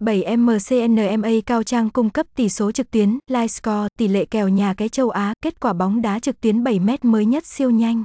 7MCNMA Cao Trang cung cấp tỷ số trực tuyến, live score, tỷ lệ kèo nhà cái châu Á, kết quả bóng đá trực tuyến 7m mới nhất siêu nhanh.